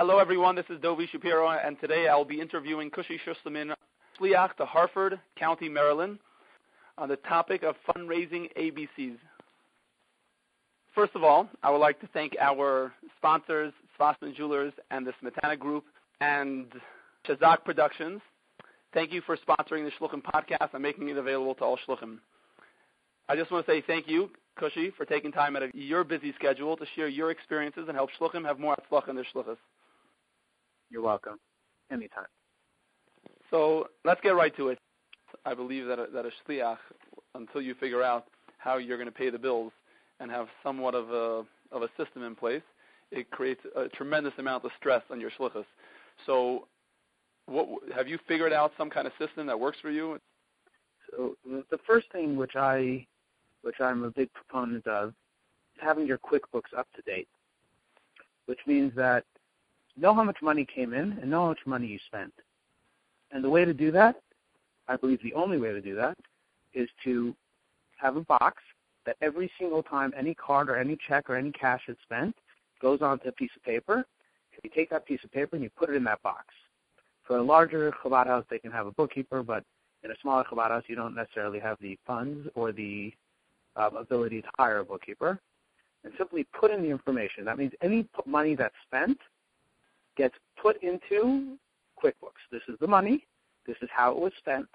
Hello, everyone. This is Dovi Shapiro, and today I'll be interviewing Kushi Schusterman, Shliach to Harford County, Maryland, on the topic of fundraising ABCs. First of all, I would like to thank our sponsors, Swassman Jewelers and the Smetana Group and Shazak Productions. Thank you for sponsoring the Shluchim podcast and making it available to all Shluchim. I just want to say thank you, Kushi, for taking time out of your busy schedule to share your experiences and help Shluchim have more Atzlach in their Shlichus. You're welcome. Anytime. So let's get right to it. I believe that a, that a shliach, until you figure out how you're going to pay the bills and have somewhat of a of a system in place, it creates a tremendous amount of stress on your shlichus. So, what have you figured out some kind of system that works for you? So the first thing which I which I'm a big proponent of is having your QuickBooks up to date, which means that know how much money came in and know how much money you spent. And the way to do that, I believe the only way to do that, is to have a box that every single time any card or any check or any cash is spent goes onto a piece of paper. You take that piece of paper and you put it in that box. For a larger Chabad house, they can have a bookkeeper, but in a smaller Chabad house, you don't necessarily have the funds or the um, ability to hire a bookkeeper. And simply put in the information. That means any money that's spent gets put into QuickBooks. This is the money, this is how it was spent,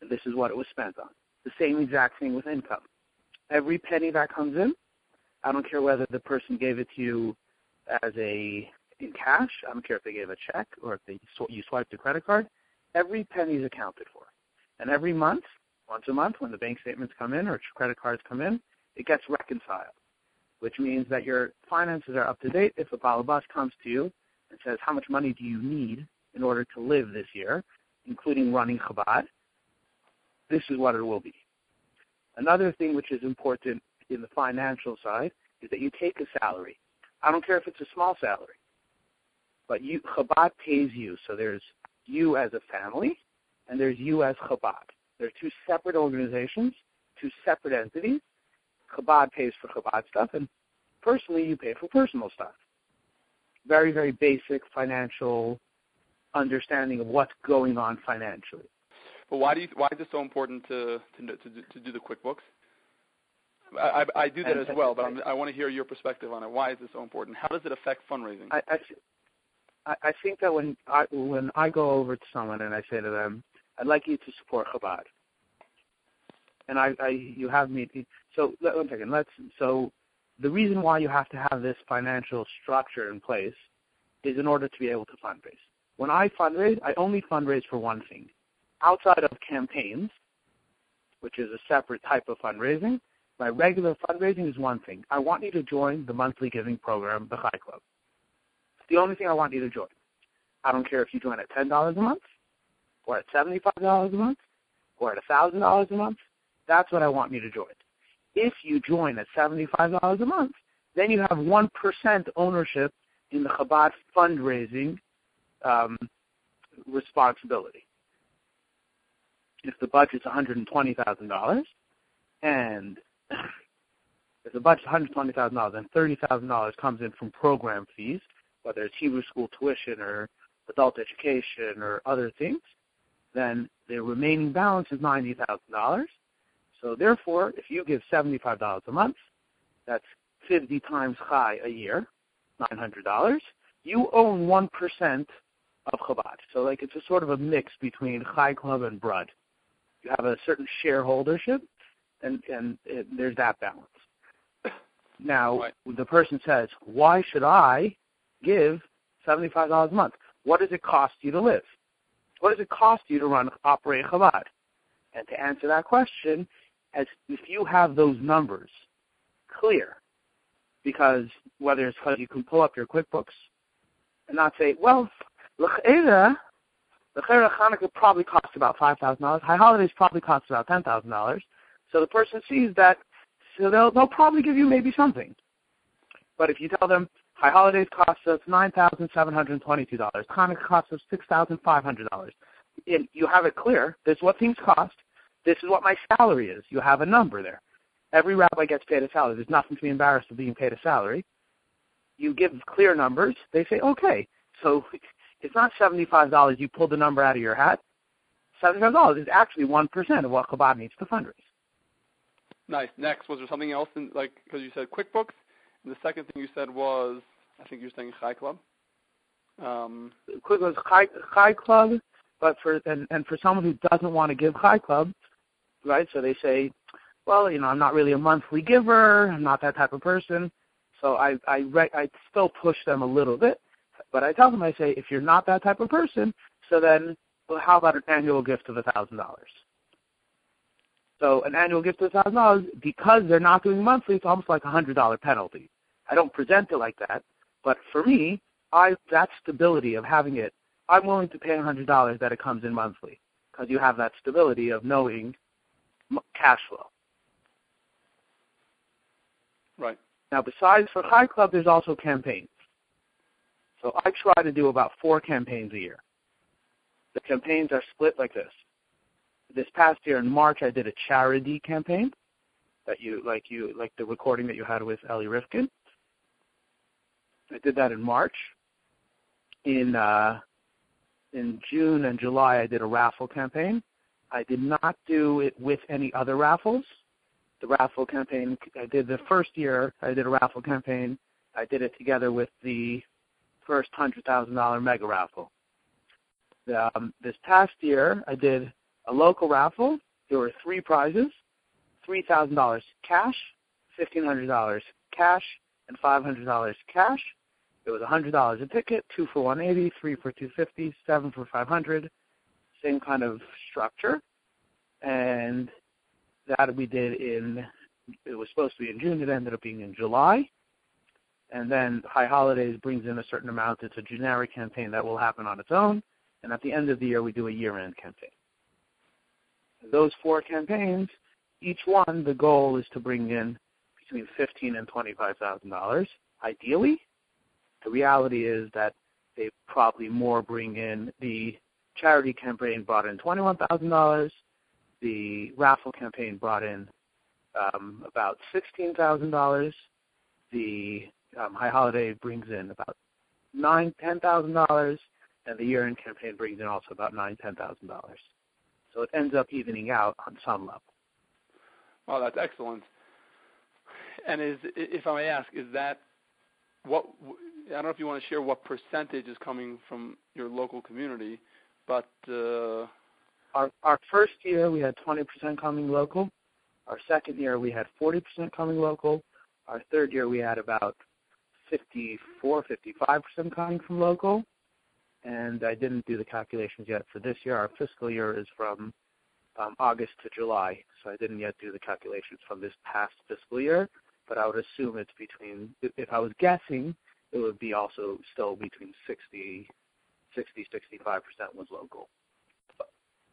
and this is what it was spent on. The same exact thing with income. Every penny that comes in, I don't care whether the person gave it to you as a in cash. I don't care if they gave a check or if they sw- you swiped a credit card. Every penny is accounted for, and every month, once a month, when the bank statements come in or credit cards come in, it gets reconciled, which means that your finances are up to date. If a balabas comes to you and says, "How much money do you need in order to live this year, including running Chabad?" This is what it will be. Another thing which is important in the financial side is that you take a salary. I don't care if it's a small salary, but you Chabad pays you. So there's you as a family, and there's you as Chabad. They're two separate organizations, two separate entities. Chabad pays for Chabad stuff, and personally you pay for personal stuff. Very, very basic financial understanding of what's going on financially. But why do you, why is it so important to to to, to do the QuickBooks? I, I, I do that as well, but I'm, i want to hear your perspective on it. Why is it so important? How does it affect fundraising? I, I, I think that when I when I go over to someone and I say to them, "I'd like you to support Chabad," and I, I you have me. So let, one second. Let's. So the reason why you have to have this financial structure in place is in order to be able to fundraise. When I fundraise, I only fundraise for one thing, outside of campaigns, which is a separate type of fundraising, my regular fundraising is one thing. I want you to join the monthly giving program, the Chai Club. It's the only thing I want you to join. I don't care if you join at $10 a month, or at $75 a month, or at $1,000 a month. That's what I want you to join. If you join at $75 a month, then you have 1% ownership in the Chabad fundraising um, responsibility if the budget's $120,000 and if the budget's $120,000 and $30,000 comes in from program fees, whether it's Hebrew school tuition or adult education or other things, then the remaining balance is $90,000. So therefore, if you give $75 a month, that's 50 times chai a year, $900. You own 1% of Chabad. So like it's a sort of a mix between Chai Club and Brud you have a certain shareholdership, and and it, there's that balance. Now, right. the person says, "Why should I give seventy-five dollars a month? What does it cost you to live? What does it cost you to run operate Chabad?" And to answer that question, as if you have those numbers clear, because whether it's because you can pull up your QuickBooks and not say, "Well, l'chera, the Chera Hanukkah probably costs about five thousand dollars. High holidays probably cost about ten thousand dollars. So the person sees that, so they'll they'll probably give you maybe something. But if you tell them high holidays cost us nine thousand seven hundred twenty-two dollars, Hanukkah costs us six thousand five hundred dollars, And you have it clear. This what things cost. This is what my salary is. You have a number there. Every rabbi gets paid a salary. There's nothing to be embarrassed of being paid a salary. You give clear numbers. They say, okay, So it's not $75 you pulled the number out of your hat. $75 is actually 1% of what Chabad needs to fundraise. Nice. Next, was there something else in like because you said QuickBooks, and the second thing you said was I think you were saying Chai Club. Um, QuickBooks Chai, Chai Club, but for and, and for someone who doesn't want to give Chai Club, right? So they say, well, you know, I'm not really a monthly giver. I'm not that type of person. So I I re- I still push them a little bit, but I tell them I say if you're not that type of person, so then well, how about an annual gift of a thousand dollars? So an annual gift of a thousand dollars, because they're not doing monthly, it's almost like a hundred dollar penalty. I don't present it like that, but for me, I that stability of having it, I'm willing to pay a hundred dollars that it comes in monthly because you have that stability of knowing cash flow. Right. Now, besides for High Club, there's also campaigns. So I try to do about four campaigns a year. The campaigns are split like this this past year in March, I did a charity campaign that you like you like the recording that you had with Ellie Rifkin. I did that in March. In uh, in June and July, I did a raffle campaign. I did not do it with any other raffles. The raffle campaign I did the first year. I did a raffle campaign. I did it together with the first hundred thousand dollar mega raffle. Um, this past year, I did a local raffle. There were three prizes: three thousand dollars cash, fifteen hundred dollars cash, and five hundred dollars cash. It was a hundred dollars a ticket, two for one eighty, three for two fifty, seven for five hundred. Same kind of structure, and that we did in. It was supposed to be in June. It ended up being in July. And then High Holidays brings in a certain amount. It's a generic campaign that will happen on its own. And at the end of the year, we do a year-end campaign those four campaigns, each one, the goal is to bring in between fifteen and twenty-five thousand dollars. Ideally, the reality is that they probably more bring in the charity campaign brought in twenty-one thousand dollars. The raffle campaign brought in um, about sixteen thousand dollars. The um, High Holiday brings in about nine, ten thousand dollars, and the year-end campaign brings in also about nine, ten thousand dollars. So it ends up evening out on some level. Well, that's excellent. And is, if I may ask, is that what? I don't know if you want to share what percentage is coming from your local community, but uh, our our first year we had 20% coming local. Our second year we had 40% coming local. Our third year we had about 54, 55% coming from local and I didn't do the calculations yet for this year. Our fiscal year is from um, August to July, so I didn't yet do the calculations from this past fiscal year. But I would assume it's between. If I was guessing, it would be also still between 60, 60, 65 percent was local.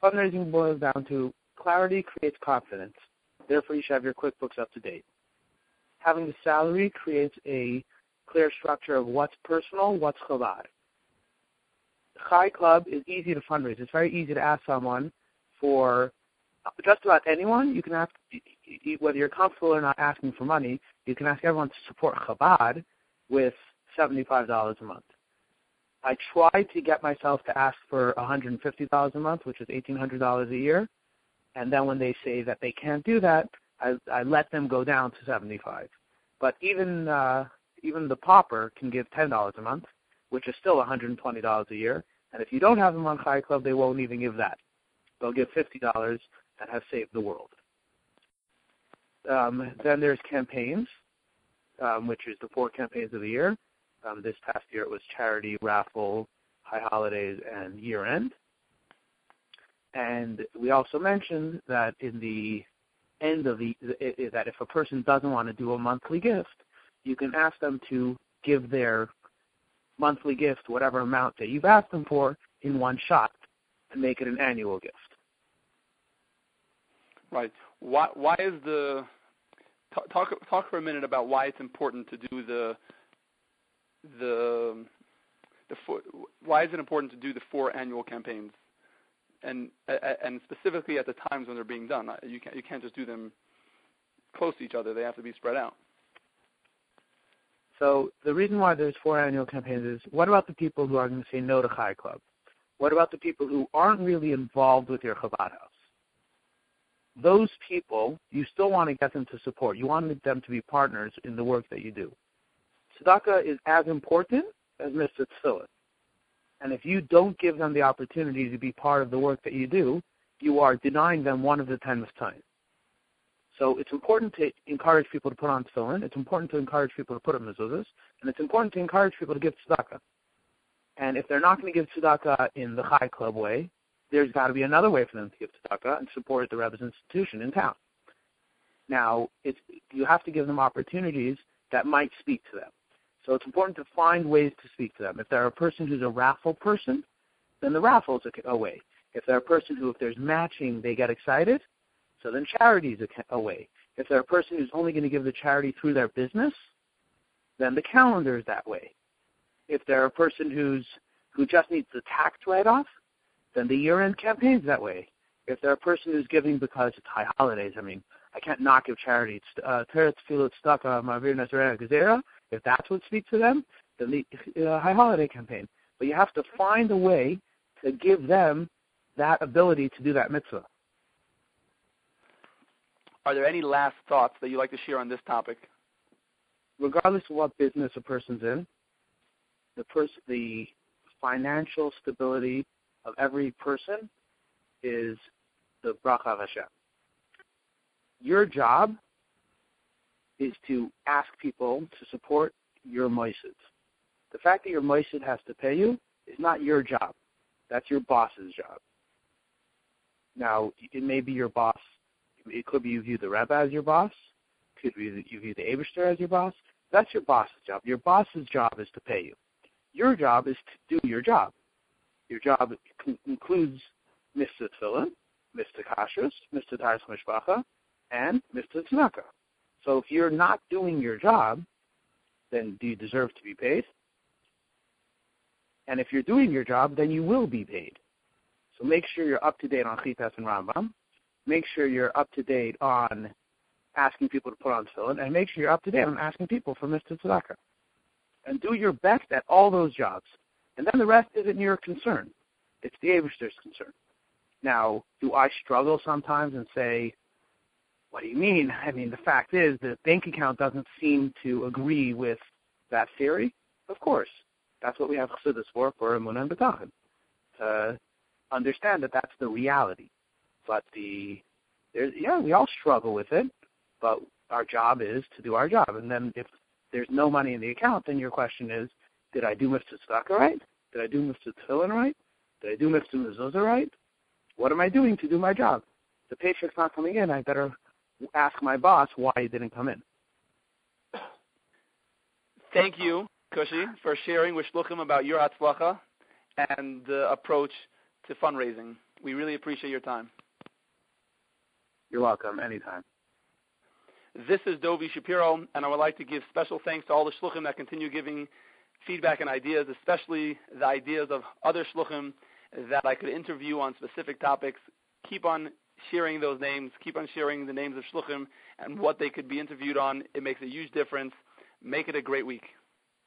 Fundraising boils down to clarity creates confidence. Therefore, you should have your QuickBooks up to date. Having the salary creates a clear structure of what's personal, what's chabad. Chai Club is easy to fundraise. It's very easy to ask someone for just about anyone. You can ask whether you're comfortable or not asking for money. You can ask everyone to support Chabad with seventy-five dollars a month. I try to get myself to ask for $150 a month, which is $1,800 a year. And then when they say that they can't do that, I, I let them go down to 75. But even uh, even the pauper can give $10 a month, which is still $120 a year. And if you don't have them on Chai Club, they won't even give that. They'll give $50 and have saved the world. Um, then there's campaigns, um, which is the four campaigns of the year. Um, this past year it was charity, raffle, high holidays, and year end. And we also mentioned that in the end of the that if a person doesn't want to do a monthly gift, you can ask them to give their monthly gift, whatever amount that you've asked them for, in one shot and make it an annual gift. Right. Why, why is the talk talk for a minute about why it's important to do the the the four, why is it important to do the four annual campaigns and and specifically at the times when they're being done uh, you can't you can't just do them close to each other they have to be spread out So the reason why there's four annual campaigns is what about the people who are going to say no to Chai Club? What about the people who aren't really involved with your Chabad house? Those people, you still want to get them to support. You want them to be partners in the work that you do. Tzedakah is as important as Mivtza Tefillin. And if you don't give them the opportunity to be part of the work that you do, you are denying them one of the ten time. So it's important to encourage people to put on tefillin. It's important to encourage people to put on mezuzahs, and it's important to encourage people to give tzedakah. And if they're not going to give tzedakah in the Chai Club way, there's got to be another way for them to give tzedakah and support the Rebbe's institution in town. Now, you have to give them opportunities that might speak to them. So it's important to find ways to speak to them. If they're a person who's a raffle person, then the raffle is a, a way. If they're a person who, if there's matching, they get excited, so then charity is a, a way. If they're a person who's only going to give the charity through their business, then the calendar is that way. If they're a person who's who just needs the tax write-off, then the year-end campaign is that way. If they're a person who's giving because it's high holidays, I mean, I can't not give charity. It's Uh, if that's what speaks to them, then the uh, high holiday campaign. But you have to find a way to give them that ability to do that mitzvah. Are there any last thoughts that you'd like to share on this topic? Regardless of what business a person's in, the pers- the financial stability of every person is the bracha of Hashem. Your job is to ask people to support your moises. The fact that your moisid has to pay you is not your job. That's your boss's job. Now, it may be your boss. It could be you view the Rebbe as your boss. It could be you view the Abishter as your boss. That's your boss's job. Your boss's job is to pay you. Your job is to do your job. Your job includes Mivtza Tefillin, Mivtza Kashrus, Mivtza Taharas Mishpacha, and Mivtza Tzedakah. So if you're not doing your job, then do you deserve to be paid? And if you're doing your job, then you will be paid. So make sure you're up to date on Chitas and Rambam. Make sure you're up to date on asking people to put on tefillin, and make sure you're up to date on asking people for Mivtza Tzedakah. And do your best at all those jobs. And then the rest isn't your concern. It's the Abishter's concern. Now, do I struggle sometimes and say, what do you mean? I mean, the fact is the bank account doesn't seem to agree with that theory. Of course. That's what we have Chassidus for, for Emun and Bitachon. To understand that that's the reality. But the, yeah, we all struggle with it, but our job is to do our job. And then if there's no money in the account, then your question is, did I do Mivtza Tzedakah right? Did I do Mivtza Tefillin right? Did I do Mivtza Mezuzah right? What am I doing to do my job? The paycheck's not coming in. I better ask my boss why he didn't come in. Thank you, Kushi, for sharing with Shluchim about your Atzlacha and the approach to fundraising. We really appreciate your time. You're welcome. Anytime. This is Dovi Shapiro, and I would like to give special thanks to all the shluchim that continue giving feedback and ideas, especially the ideas of other shluchim that I could interview on specific topics. Keep on sharing those names. Keep on sharing the names of shluchim and what they could be interviewed on. It makes a huge difference. Make it a great week.